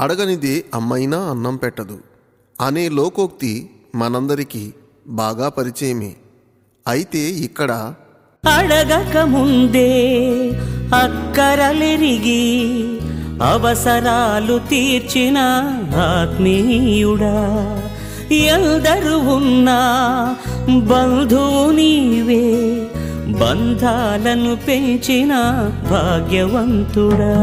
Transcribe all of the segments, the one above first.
అడగనిదే అమ్మైనా అన్నం పెట్టదు. అనే లోకోక్తి మనందరికీ బాగా పరిచయమే. అయితే ఇక్కడ అడగక ముందే అక్కరలెరిగి అవసరాలు తీర్చిన ఆత్మీయుడా. ఎందరు ఉన్నా బంధువు నీవే బంధాలను పెంచిన భాగ్యవంతుడా.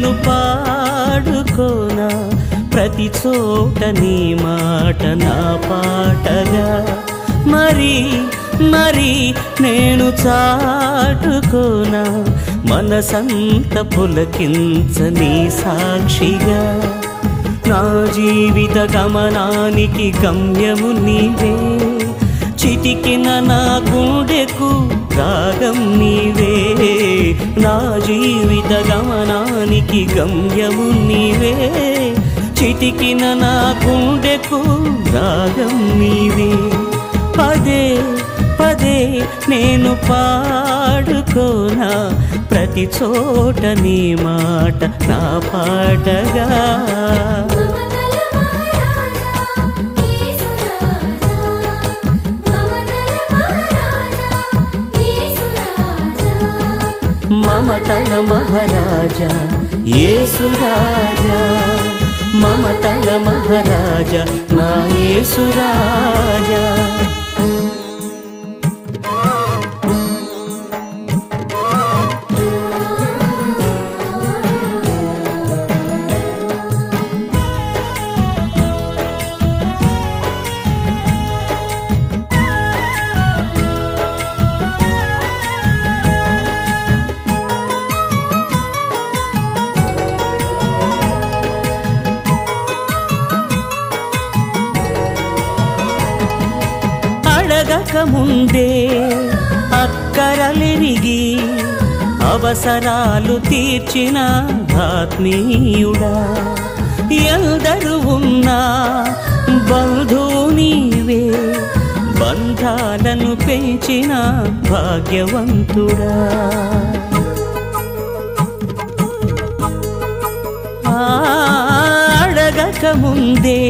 నేను పాడుకోనా? ప్రతి చోట నీ మాట నా పాటగా. మరి మరి నేను చాటుకోనా? మనసంత పులకించని సాక్షిగా. నా జీవిత గమనానికి గమ్యము నీవే. చిటికిన నా గుండెకు రాగం నీవే. నా జీవిత గమనానికి గమ్యము నీవే. చిటికిన నా గుండెకు రాగం నీవే. పదే పదే నేను పాడుకోనా ప్రతి చోట నీ మాట నా పాటగా. మమతల మహారాజా ఏసురాజా మమతల మహారాజా నా ఏసురాజా అడగక ముందే అక్కరలెరిగి అవసరాలు తీర్చిన ఆత్మీయుడా ఎందరు ఉన్నా బంధువు నీవే బంధాలను పెంచిన భాగ్యవంతుడా. ఆ, అడగక ముందే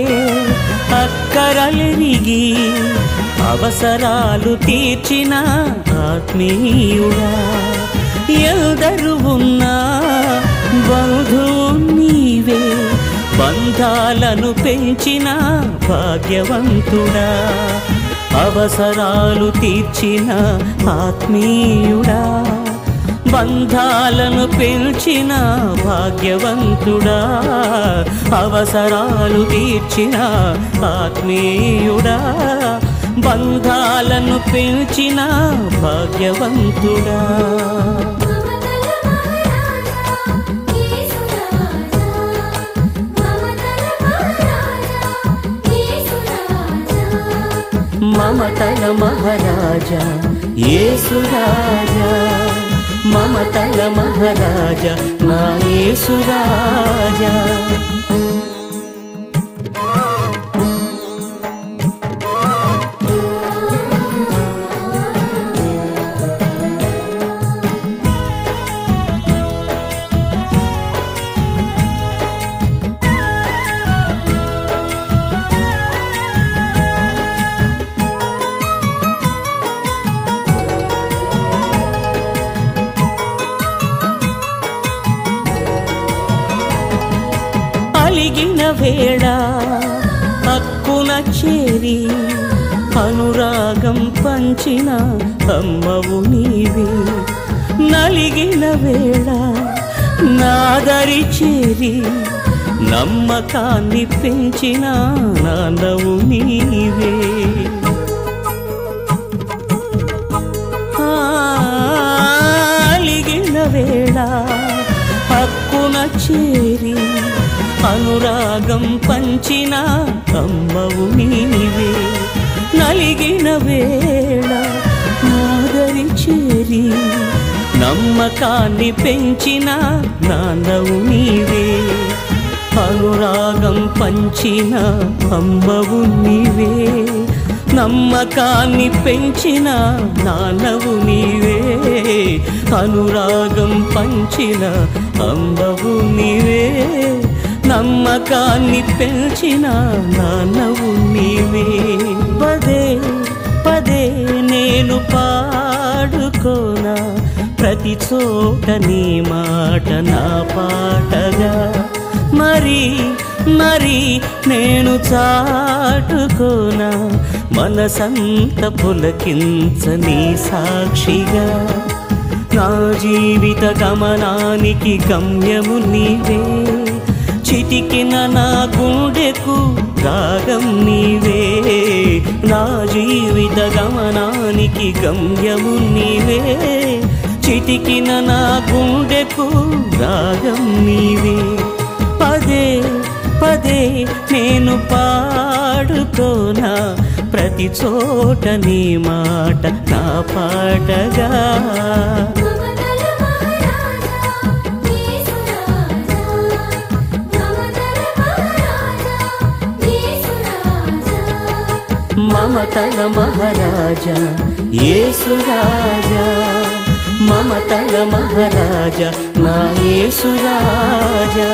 అక్కరలెరిగి అవసరాలు తీర్చిన ఆత్మీయుడా. ఎల్దరు ఉన్నా బంధు నీవే బంధాలను పెంచిన భాగ్యవంతుడా. అవసరాలు తీర్చిన ఆత్మీయుడా బంధాలను పెంచిన భాగ్యవంతుడా. అవసరాలు తీర్చిన ఆత్మీయుడా. బంధాలను పెంచిన భాగ్యవంతుడా. మమతల మహారాజా ఏసురాజా మమతల మహారాజా నా ఏసురాజా అలిగిన వేళ హక్కున చేరి అనురాగం పంచిన అమ్మవు నీవే. నలిగిన వేళ నాదరి చేరి నమ్మకాన్ని పెంచిన నాన్నవు నీవే. అలిగిన వేళ హక్కున చేరి అనురాగం పంచిన అమ్మవు నీవే. నలిగిన వేళ మాదరి చేరి నమ్మకాన్ని పెంచిన నాన్నవు నీవే. అనురాగం పంచిన అమ్మవు నీవే. నమ్మకాన్ని పెంచిన నాన్నవు నీవే. అనురాగం పంచిన అమ్మవు నీవే. నమ్మకాన్ని పెంచిన నాన్నవు నీవే. పదే పదే నేను పాడుకోనా ప్రతి చోట నీ మాట నా పాటగా. మరి మరి నేను చాటుకోనా మనసంత పులకించని సాక్షిగా. నా జీవిత గమనానికి గమ్యము నీవే. చిటికిన నా గుండెకు రాగం నీవే. నా జీవిత గమనానికి గమ్యము నీవే. చిటికిన నా గుండెకు రాగం నీవే. పదే పదే నేను పాడుతోనా ప్రతి చోట నీ మాట నా పాటగా. మమతల మహారాజా ఏసురాజా మమతల మహారాజా నా ఏసురాజా